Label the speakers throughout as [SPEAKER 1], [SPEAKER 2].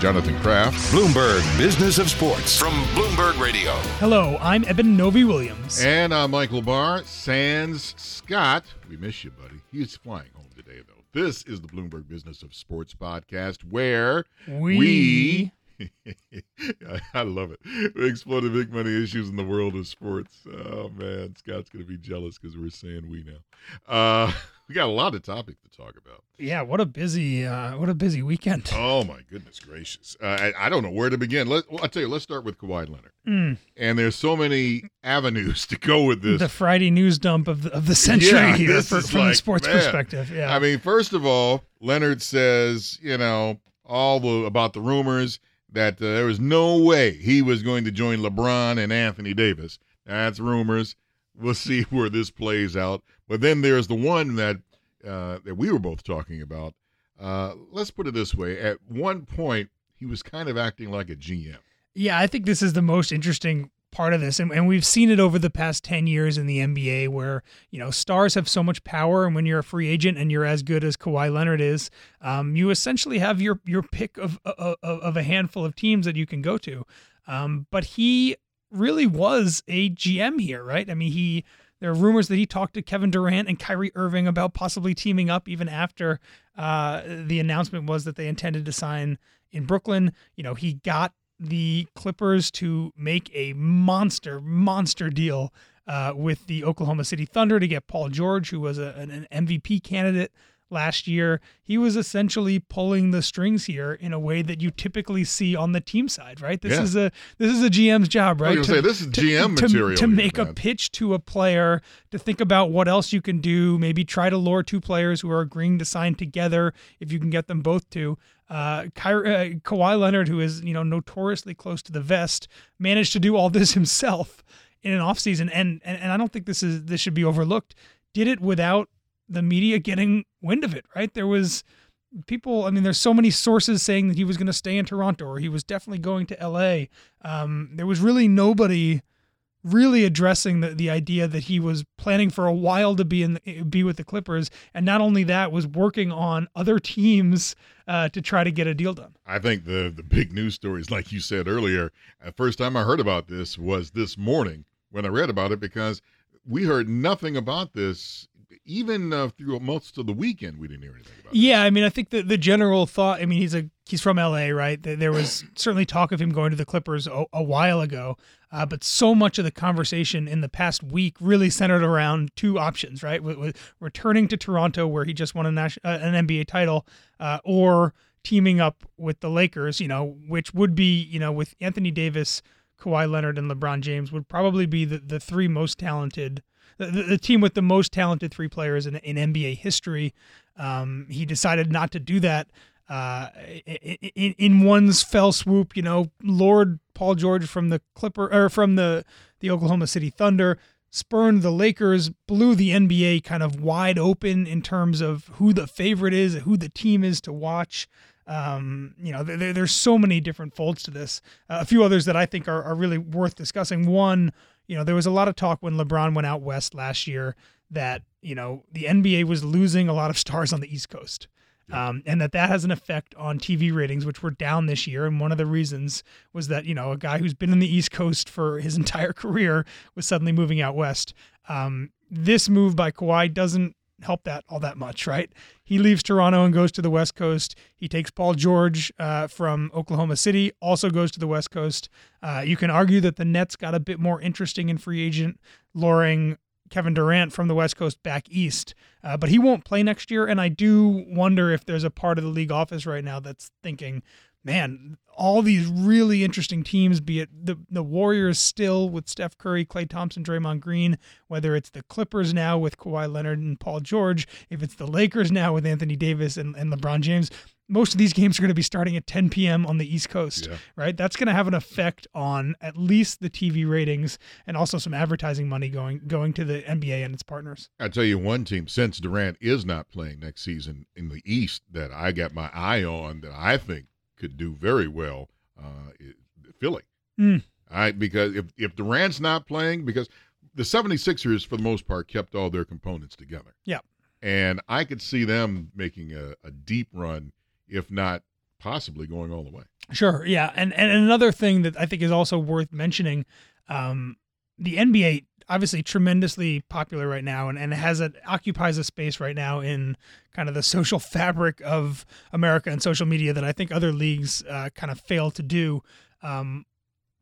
[SPEAKER 1] Jonathan Kraft.
[SPEAKER 2] Bloomberg Business of Sports from Bloomberg Radio.
[SPEAKER 3] Hello, I'm Eben Novy-Williams.
[SPEAKER 1] And I'm Michael Barr. Sans Scott. We miss you, buddy. He's flying home today, though. This is the Bloomberg Business of Sports podcast where
[SPEAKER 3] We-
[SPEAKER 1] I, I love it. We explore the big money issues in the world of sports. Oh, man. Scott's going to be jealous because we're saying we now. Uh, we got a lot of topics to talk about.
[SPEAKER 3] Yeah, what a busy, uh, what a busy weekend.
[SPEAKER 1] Oh my goodness gracious! Uh, I, I don't know where to begin. Let, well, I'll tell you. Let's start with Kawhi Leonard.
[SPEAKER 3] Mm,
[SPEAKER 1] And there's so many avenues to go with this.
[SPEAKER 3] the Friday news dump of the, of the century
[SPEAKER 1] Yeah,
[SPEAKER 3] here for, from the sports
[SPEAKER 1] man.
[SPEAKER 3] perspective. Yeah,
[SPEAKER 1] I mean, first of all, Leonard says, you know, all the about the rumors that uh, there was no way he was going to join LeBron and Anthony Davis. That's rumors. We'll see where this plays out. But then there's the one that uh, that we were both talking about. Uh, let's put it this way: at one point, he was kind of acting like a GM.
[SPEAKER 3] Yeah, I think this is the most interesting part of this. And, and we've seen it over the past 10 years in the NBA where, you know, stars have so much power. And when you're a free agent and you're as good as Kawhi Leonard is, um, you essentially have your, your pick of, of, of a handful of teams that you can go to. Um, but he really was a GM here, right? I mean, he. There are rumors that he talked to Kevin Durant and Kyrie Irving about possibly teaming up even after uh, the announcement was that they intended to sign in Brooklyn. You know, he got the Clippers to make a monster, monster deal uh, with the Oklahoma City Thunder to get Paul George, who was a, an an MVP candidate last year. He was essentially pulling the strings here in a way that you typically see on the team side, right? This
[SPEAKER 1] Yeah.
[SPEAKER 3] is a this is a GM's job,
[SPEAKER 1] I
[SPEAKER 3] right?
[SPEAKER 1] gonna say, this is GM
[SPEAKER 3] to,
[SPEAKER 1] material
[SPEAKER 3] to make a pitch to a player to think about what else you can do. Maybe try to lure two players who are agreeing to sign together if you can get them both to. Uh, Kyrie, uh, Kawhi Leonard, who is you know notoriously close to the vest, managed to do all this himself in an offseason. and and and I don't think this is this should be overlooked. Did it without the media getting wind of it, right? There was people. I mean, there's so many sources saying that he was going to stay in Toronto or he was definitely going to L.A. Um, there was really nobody really addressing the, the idea that he was planning for a while to be in the, be with the Clippers, and not only that, was working on other teams uh, to try to get a deal done.
[SPEAKER 1] I think the the big news stories, like you said earlier, the first time I heard about this was this morning when I read about it because we heard nothing about this even uh, through most of the weekend. We didn't hear anything about.
[SPEAKER 3] Yeah, I mean, I think the the general thought. I mean, he's a he's from L.A., right? There was certainly talk of him going to the Clippers a, a while ago, uh, but so much of the conversation in the past week really centered around two options, right? With, with returning to Toronto, where he just won a national, uh, an NBA title, uh, or teaming up with the Lakers. You know, which would be you know with Anthony Davis, Kawhi Leonard, and LeBron James would probably be the the three most talented. The, the, team with the most talented three players in, in NBA history. Um, he decided not to do that uh, in, in one's fell swoop. You know, Lord Paul George from the Clipper or from the the Oklahoma City Thunder spurned the Lakers, blew the NBA kind of wide open in terms of who the favorite is, who the team is to watch. Um, you know, there, there's so many different folds to this. Uh, a few others that I think are, are really worth discussing. One, you know, there was a lot of talk when LeBron went out west last year that you know the NBA was losing a lot of stars on the East Coast. Um, and that that has an effect on TV ratings, which were down this year. And one of the reasons was that you know a guy who's been in the East Coast for his entire career was suddenly moving out west. Um, this move by Kawhi doesn't help that all that much, right? He leaves Toronto and goes to the West Coast. He takes Paul George uh, from Oklahoma City, also goes to the West Coast. Uh, you can argue that the Nets got a bit more interesting in free agent, luring Kevin Durant from the West Coast back east, uh, but he won't play next year. And I do wonder if there's a part of the league office right now that's thinking, man, all these really interesting teams, be it the, the Warriors still with Steph Curry, Klay Thompson, Draymond Green, whether it's the Clippers now with Kawhi Leonard and Paul George, if it's the Lakers now with Anthony Davis and, and LeBron James, most of these games are going to be starting at 10 p.m. on the East Coast,
[SPEAKER 1] Yeah.
[SPEAKER 3] right? That's going to have an effect on at least the TV ratings and also some advertising money going going to the NBA and its partners.
[SPEAKER 1] I tell you one team since Durant is not playing next season in the East that I got my eye on that I think could do very well. Uh, Philly.
[SPEAKER 3] Mm.
[SPEAKER 1] I because if if Durant's not playing because the 76ers for the most part kept all their components together.
[SPEAKER 3] Yeah.
[SPEAKER 1] And I could see them making a, a deep run, if not possibly going all the way.
[SPEAKER 3] Sure, yeah, and and another thing that I think is also worth mentioning, um, the NBA obviously tremendously popular right now, and and has a occupies a space right now in kind of the social fabric of America and social media that I think other leagues uh, kind of fail to do. Um,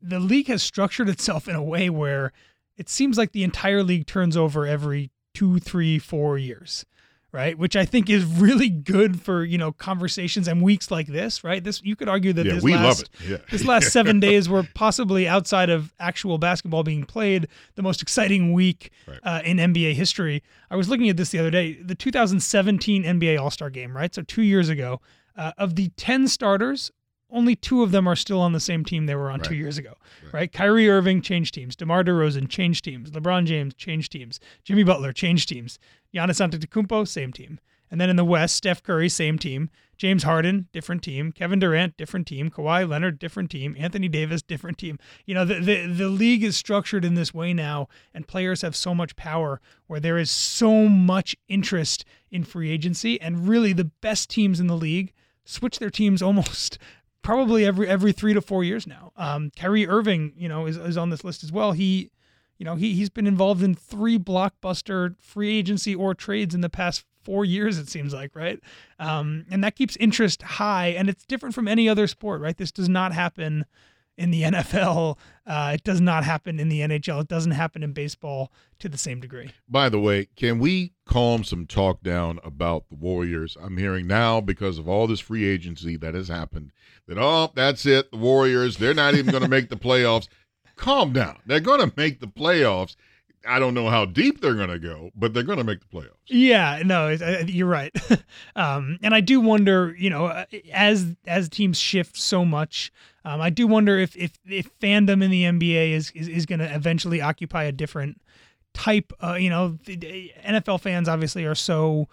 [SPEAKER 3] the league has structured itself in a way where it seems like the entire league turns over every two, three, four years right? Which I think is really good for you know conversations and weeks like this, right? This you could argue that
[SPEAKER 1] yeah,
[SPEAKER 3] this last.
[SPEAKER 1] Yeah.
[SPEAKER 3] this last seven days were possibly outside of actual basketball being played the most exciting week
[SPEAKER 1] Right.
[SPEAKER 3] uh, in NBA history. I was looking at this the other day. The 2017 NBA All Star Game, right? So two years ago, uh, of the 10 starters. Only two of them are still on the same team they were on two years ago,
[SPEAKER 1] Right.
[SPEAKER 3] right. Kyrie Irving changed teams, DeMar DeRozan changed teams, LeBron James changed teams, Jimmy Butler changed teams, Giannis Antetokounmpo same team, and then in the West, Steph Curry same team, James Harden different team, Kevin Durant different team, Kawhi Leonard different team, Anthony Davis different team. You know the the, the league is structured in this way now, and players have so much power where there is so much interest in free agency, and really the best teams in the league switch their teams almost probably every every three to four years now. Um, Kyrie Irving, you know, is, is on this list as well. He, you know, he he's been involved in three blockbuster free agency or trades in the past four years. It seems like right, um, and that keeps interest high. And it's different from any other sport, right? This does not happen in the NFL. Uh, it does not happen in the NHL. It doesn't happen in baseball to the same degree.
[SPEAKER 1] By the way, can we calm some talk down about the Warriors? I'm hearing now because of all this free agency that has happened that oh, that's it, the Warriors, they're not even going to make the playoffs. Calm down. They're going to make the playoffs. I don't know how deep they're going to go, but they're going to make the playoffs.
[SPEAKER 3] Yeah, no, you're right. um, and I do wonder, you know, uh, as as teams shift so much, um, I do wonder if if if fandom in the NBA is is, is going to eventually occupy a different type. Uh, you know, NFL fans obviously are so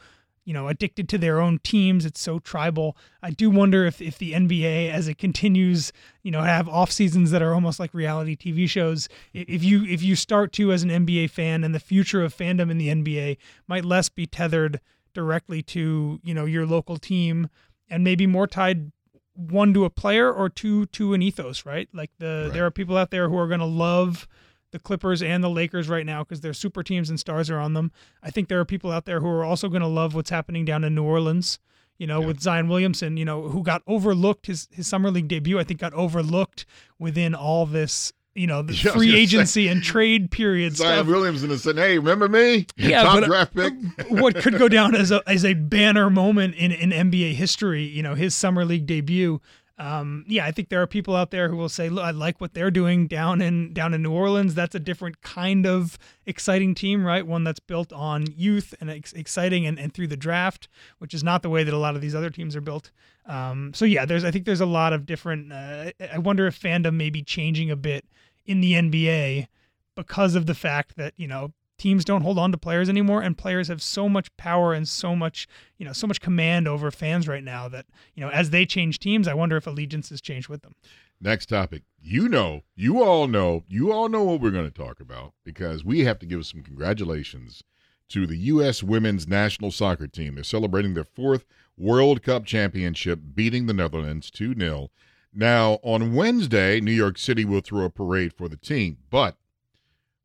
[SPEAKER 3] you know addicted to their own teams it's so tribal i do wonder if, if the nba as it continues you know have off seasons that are almost like reality tv shows if you if you start to as an nba fan and the future of fandom in the nba might less be tethered directly to you know your local team and maybe more tied one to a player or two to an ethos right like the
[SPEAKER 1] Right.
[SPEAKER 3] there are people out there who are going to love the Clippers and the Lakers right now because they're super teams and stars are on them. I think there are people out there who are also going to love what's happening down in New Orleans. You know,
[SPEAKER 1] Yeah.
[SPEAKER 3] with Zion Williamson, you know, who got overlooked his his summer league debut. I think got overlooked within all this, you know, the
[SPEAKER 1] Yeah,
[SPEAKER 3] free
[SPEAKER 1] gonna say-
[SPEAKER 3] agency and trade period
[SPEAKER 1] Zion
[SPEAKER 3] stuff.
[SPEAKER 1] Williamson has said, "Hey, remember me?
[SPEAKER 3] Yeah,
[SPEAKER 1] top
[SPEAKER 3] but, uh,
[SPEAKER 1] draft pick."
[SPEAKER 3] what could go down as a as a banner moment in, in NBA history, you know, his summer league debut. Um, yeah, I think there are people out there who will say, "Look, I like what they're doing down in down in New Orleans. That's a different kind of exciting team, right? One that's built on youth and ex- exciting and, and through the draft, which is not the way that a lot of these other teams are built. Um, so yeah, there's I think there's a lot of different. Uh, I wonder if fandom may be changing a bit in the NBA because of the fact that you know teams don't hold on to players anymore and players have so much power and so much you know so much command over fans right now that you know as they change teams i wonder if allegiances change with them
[SPEAKER 1] Next topic. You know, you all know, you all know what we're going to talk about because we have to give some congratulations to the U.S. women's national soccer team. They're celebrating their fourth World Cup championship, beating the Netherlands 2 0. Now, on Wednesday, New York City will throw a parade for the team. But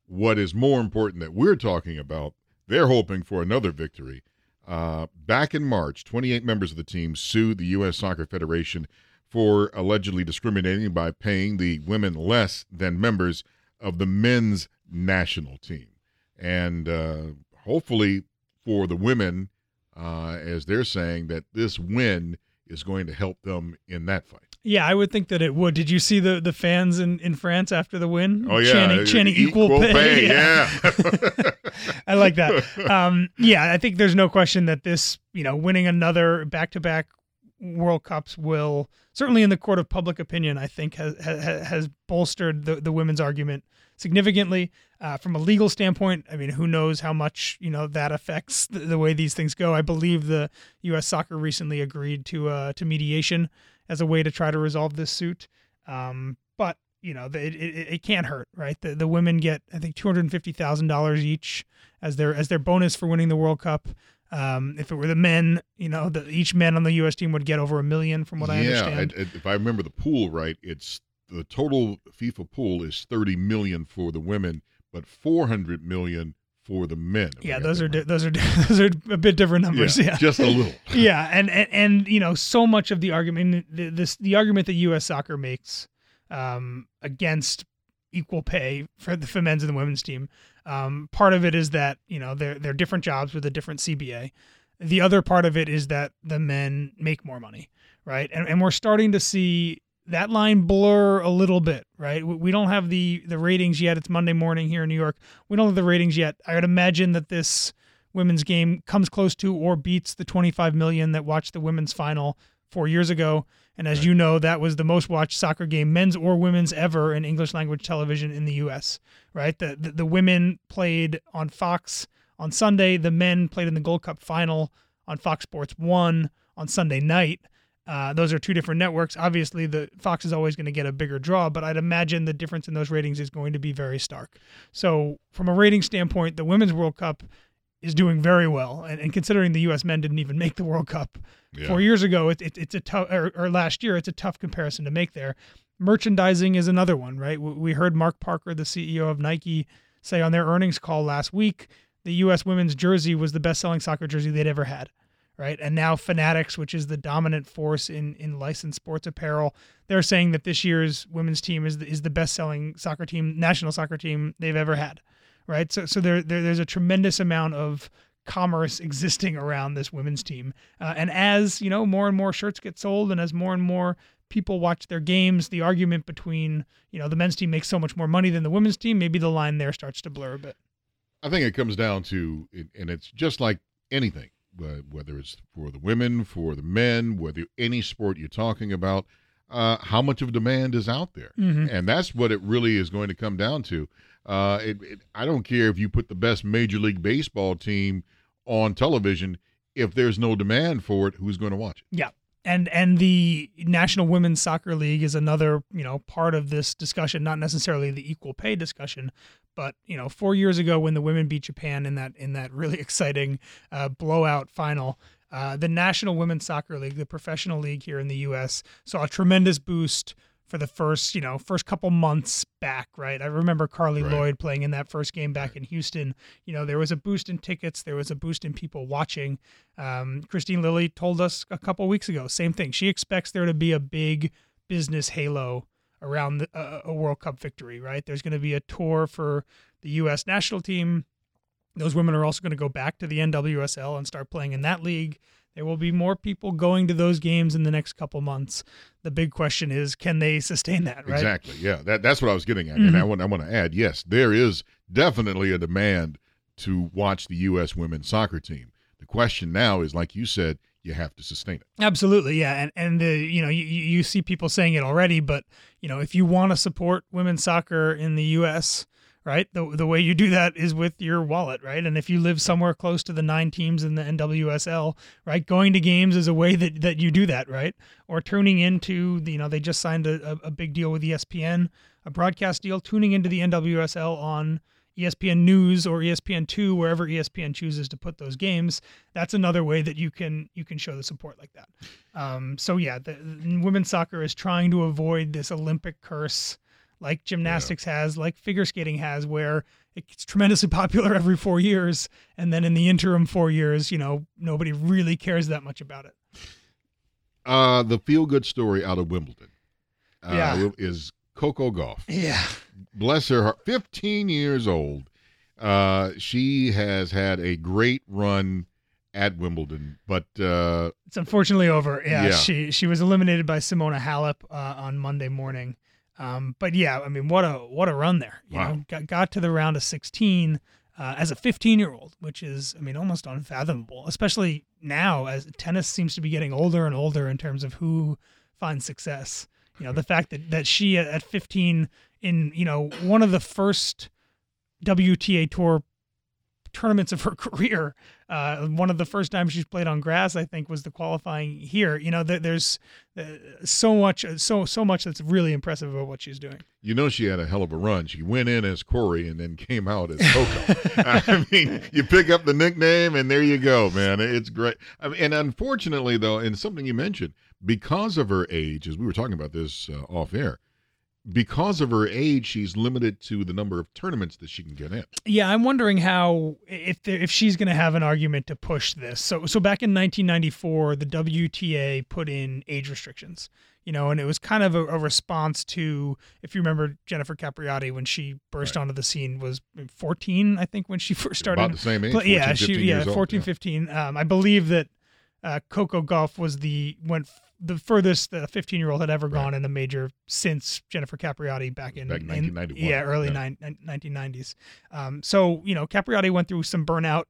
[SPEAKER 1] what is more important that we're talking about, they're hoping for another victory. Uh, back in March, 28 members of the team sued the U.S. Soccer Federation for allegedly discriminating by paying the women less than members of the men's national team. And uh, hopefully, for the women, uh, as they're saying, that this win is going to help them in that fight.
[SPEAKER 3] Yeah i would think that it would did you see the the fans in in france after the win
[SPEAKER 1] Oh, yeah.
[SPEAKER 3] chanting, chanting equal, pay,
[SPEAKER 1] Yeah.
[SPEAKER 3] I like that. Um, yeah, I think there's no question that this, you know, winning another back-to-back World Cups will certainly in the court of public opinion, I think has has, has bolstered the, the women's argument significantly. Uh, from a legal standpoint, I mean, who knows how much you know that affects the, the, way these things go. I believe the U.S. Soccer recently agreed to uh, to mediation as a way to try to resolve this suit. Um, but you know, it, it, it can't hurt, right? The the women get I think two hundred fifty thousand dollars each as their as their bonus for winning the World Cup. Um, if it were the men, you know, the, each man on the U.S. team would get over a million, from what
[SPEAKER 1] yeah,
[SPEAKER 3] I understand.
[SPEAKER 1] Yeah, if I remember the pool right, it's the total FIFA pool is thirty million for the women, but four hundred million for the men.
[SPEAKER 3] Yeah, those are di- those are those are a bit different numbers. Yeah, yeah.
[SPEAKER 1] just a little.
[SPEAKER 3] yeah, and, and and you know, so much of the argument, the, this the argument that U.S. Soccer makes um, against equal pay for the for men's and the women's team. Um, part of it is that you know they're they're different jobs with a different CBA. The other part of it is that the men make more money, right? And and we're starting to see that line blur a little bit, right? We don't have the the ratings yet. It's Monday morning here in New York. We don't have the ratings yet. I would imagine that this women's game comes close to or beats the 25 million that watched the women's final four years ago. And as right. you know, that was the most watched soccer game, men's or women's, ever in English language television in the U.S. Right? The, the, the women played on Fox on Sunday. The men played in the Gold Cup final on Fox Sports One on Sunday night. Uh, those are two different networks. Obviously, the Fox is always going to get a bigger draw, but I'd imagine the difference in those ratings is going to be very stark. So, from a rating standpoint, the Women's World Cup is doing very well, and, and considering the U.S. men didn't even make the World Cup yeah. four years ago, it, it, it's a tough, or, or, last year, it's a tough comparison to make there. Merchandising is another one, right? We heard Mark Parker, the CEO of Nike, say on their earnings call last week, the U.S. women's jersey was the best-selling soccer jersey they'd ever had right? And now Fanatics, which is the dominant force in in licensed sports apparel, they're saying that this year's women's team is the, is the best selling soccer team, national soccer team they've ever had, right? So so there, there there's a tremendous amount of commerce existing around this women's team, uh, and as you know, more and more shirts get sold, and as more and more people watch their games, the argument between you know the men's team makes so much more money than the women's team, maybe the line there starts to blur a bit.
[SPEAKER 1] I think it comes down to, and it's just like anything whether it's for the women, for the men, whether any sport you're talking about, uh, how much of demand is out there, mm-hmm. and that's what it really is going to come down to. Uh, it, it, I don't care if you put the best Major League Baseball team on television. If there's no demand for it, who's going to watch it?
[SPEAKER 3] Yeah, and and the National Women's Soccer League is another you know part of this discussion, not necessarily the equal pay discussion, but you know, four years ago when the women beat Japan in that in that really exciting uh, blowout final, uh, the National Women's Soccer League, the professional league here in the U.S., saw a tremendous boost for the first you know first couple months back. Right, I remember Carli right. Lloyd playing in that first game back right. in Houston. You know, there was a boost in tickets, there was a boost in people watching. Um, Kristine Lilly told us a couple weeks ago, same thing. She expects there to be a big business halo around the, uh, a World Cup victory, right? There's going to be a tour for the U.S. national team. Those women are also going to go back to the NWSL and start playing in that league. There will be more people going to those games in the next couple months. The big question is, can they sustain that? Right?
[SPEAKER 1] Exactly. Yeah, that, that's what I was getting at, mm-hmm. and I mm-hmm. want I want to add, yes, there is definitely a demand to watch the U.S. women's soccer team. The question now is, like you said, you have to sustain it.
[SPEAKER 3] Absolutely, yeah, and and the you know you you see people saying it already, but you know if you want to support women's soccer in the U.S. Right, the the way you do that is with your wallet, right? And if you live somewhere close to the nine teams in the NWSL, right, going to games is a way that, that you do that, right? Or tuning into, you know, they just signed a, a big deal with ESPN, a broadcast deal, tuning into the NWSL on ESPN News or ESPN2, wherever ESPN chooses to put those games. That's another way that you can you can show the support like that. Um, so yeah, the, the, women's soccer is trying to avoid this Olympic curse, like gymnastics yeah. has, like figure skating has, where it's tremendously popular every four years, and then in the interim four years, you know, nobody really cares that much about it.
[SPEAKER 1] Uh, the feel good story out of Wimbledon, uh, yeah. is Coco Gauff.
[SPEAKER 3] Yeah
[SPEAKER 1] bless her heart, 15 years old. Uh, she has had a great run at Wimbledon, but uh,
[SPEAKER 3] it's unfortunately over. Yeah, yeah, she she was eliminated by Simona Halep uh, on Monday morning. Um, but yeah, I mean, what a what a run there. You wow. know, got, got to the round of 16. uh, as a 15 year old, which is, I mean, almost unfathomable, especially now as tennis seems to be getting older and older in terms of who finds success. You know, the fact that, that she at 15 in, you know, one of the first WTA Tour tournaments of her career. Uh, one of the first times she's played on grass, I think, was the qualifying here. You know, there's uh, so much, so so much that's really impressive about what she's doing.
[SPEAKER 1] You know, she had a hell of a run. She went in as Cori and then came out as Coco. I mean, you pick up the nickname and there you go, man. It's great. I mean, and unfortunately, though, and something you mentioned, because of her age, as we were talking about this uh, off air, because of her age, she's limited to the number of tournaments that she can get in.
[SPEAKER 3] Yeah, I'm wondering how if there, if she's going to have an argument to push this. So so back in 1994, the WTA put in age restrictions. You know, and it was kind of a, a response to, if you remember Jennifer Capriati when she burst right. onto the scene was 14, I think, when she first started.
[SPEAKER 1] About the same age. 14,
[SPEAKER 3] yeah, she yeah
[SPEAKER 1] 14,
[SPEAKER 3] old, 15. Um, I believe that uh, Coco Gauff was the went the furthest the 15 year old had ever gone in a major since Jennifer Capriati back in,
[SPEAKER 1] back in
[SPEAKER 3] yeah early yeah. Nine, 1990s. Um, so you know Capriati went through some burnout,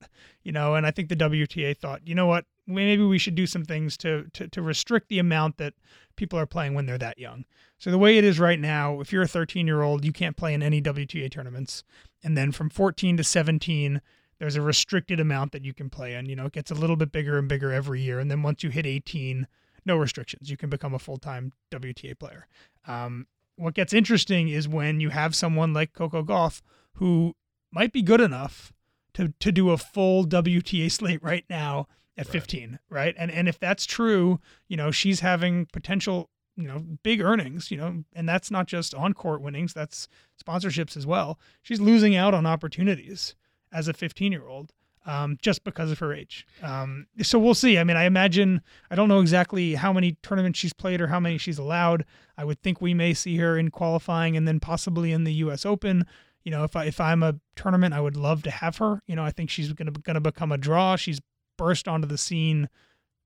[SPEAKER 3] you know, and I think the WTA thought, you know what, maybe we should do some things to to, to restrict the amount that people are playing when they're that young. So the way it is right now, if you're a 13 year old, you can't play in any WTA tournaments, and then from 14 to 17 there's a restricted amount that you can play in. You know, it gets a little bit bigger and bigger every year. And then once you hit 18, no restrictions. You can become a full time WTA player. Um, what gets interesting is when you have someone like Coco Gauff who might be good enough to to do a full WTA slate right now at right. 15, right? And and if that's true, you know, she's having potential, you know, big earnings, you know, and that's not just on court winnings, that's sponsorships as well. She's losing out on opportunities as a 15 year old um, just because of her age. Um, so we'll see. I mean, I imagine I don't know exactly how many tournaments she's played or how many she's allowed. I would think we may see her in qualifying and then possibly in the U.S. Open. You know, if I if I'm a tournament, I would love to have her. You know, I think she's gonna gonna become a draw. She's burst onto the scene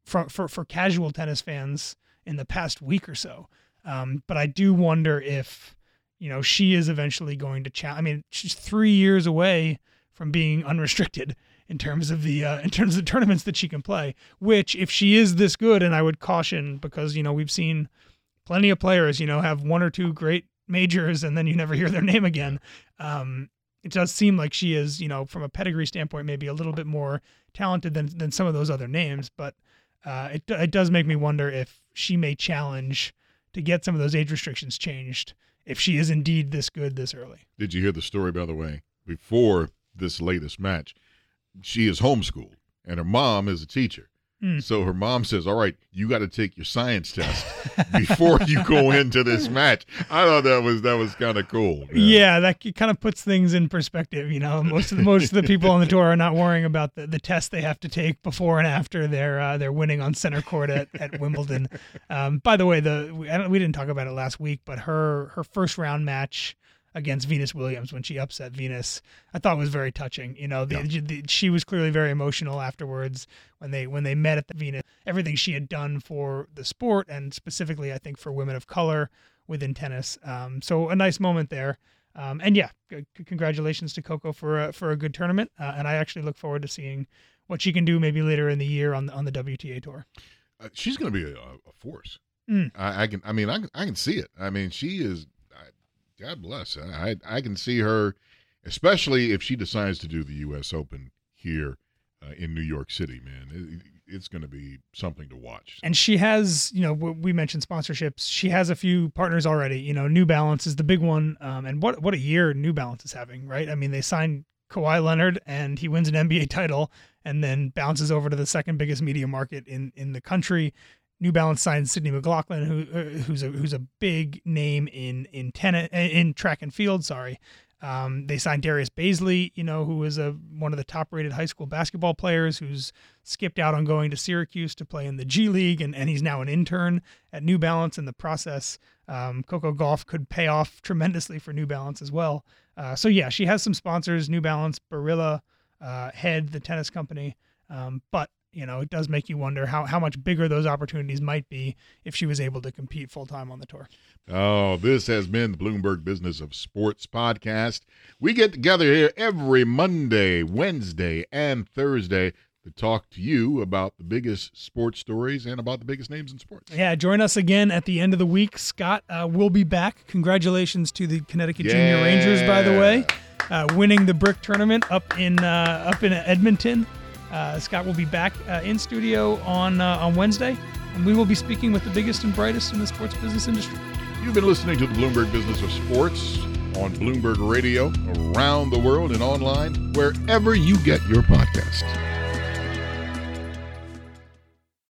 [SPEAKER 3] for for for casual tennis fans in the past week or so. Um, but I do wonder if you know she is eventually going to challenge. I mean, she's three years away from being unrestricted in terms of the uh, in terms of the tournaments that she can play. Which, if she is this good, and I would caution because you know we've seen plenty of players, you know, have one or two great majors and then you never hear their name again. Um, it does seem like she is, you know, from a pedigree standpoint, maybe a little bit more talented than than some of those other names. But uh, it it does make me wonder if she may challenge to get some of those age restrictions changed if she is indeed this good this early.
[SPEAKER 1] Did you hear the story, by the way, before this latest match? she is homeschooled and her mom is a teacher. Mm. So her mom says, "All right, you got to take your science test before you go into this match." I thought that was that was kind of cool.
[SPEAKER 3] Man. Yeah, that kind of puts things in perspective. You know, most of the, most of the people on the tour are not worrying about the, the test they have to take before and after they're uh, they're winning on center court at, at Wimbledon. Um, by the way, the we, we didn't talk about it last week, but her her first round match against Venus Williams when she upset Venus. I thought was very touching. You know, the, yeah. the, she was clearly very emotional afterwards when they when they met at the Venus. Everything she had done for the sport and specifically, I think, for women of color within tennis. Um, so a nice moment there. Um, and yeah, c- congratulations to Coco for a, for a good tournament. Uh, and I actually look forward to seeing what she can do maybe later in the year on the, on the WTA tour.
[SPEAKER 1] Uh, she's going to be a, a force. Mm. I, I, can. I mean, I, I can see it. I mean, she is God bless. I I can see her, especially if she decides to do the U.S. Open here uh, in New York City. Man, it, it's going to be something to watch.
[SPEAKER 3] And she has, you know, we mentioned sponsorships. She has a few partners already. You know, New Balance is the big one. Um, and what what a year New Balance is having, right? I mean, they signed Kawhi Leonard and he wins an NBA title and then bounces over to the second biggest media market in in the country. New Balance signed Sydney McLaughlin, who uh, who's a who's a big name in in tennis in track and field. Sorry, um, they signed Darius Bazley, you know, who was a one of the top rated high school basketball players, who's skipped out on going to Syracuse to play in the G League, and, and he's now an intern at New Balance in the process. Um, Coco Gauff could pay off tremendously for New Balance as well. Uh, so yeah, she has some sponsors: New Balance, Barilla, uh, Head, the tennis company. Um, but you know, it does make you wonder how, how much bigger those opportunities might be if she was able to compete full time on the tour.
[SPEAKER 1] Oh, this has been the Bloomberg Business of Sports podcast. We get together here every Monday, Wednesday, and Thursday to talk to you about the biggest sports stories and about the biggest names in sports.
[SPEAKER 3] Yeah, join us again at the end of the week. Scott uh, will be back. Congratulations to the Connecticut Junior Rangers, by the way, uh, winning the brick tournament up in uh, up in Edmonton. Uh, Scott will be back uh, in studio on uh, on Wednesday, and we will be speaking with the biggest and brightest in the sports business industry.
[SPEAKER 1] You've been listening to the Bloomberg Business of Sports on Bloomberg Radio around the world and online, wherever you get your podcasts.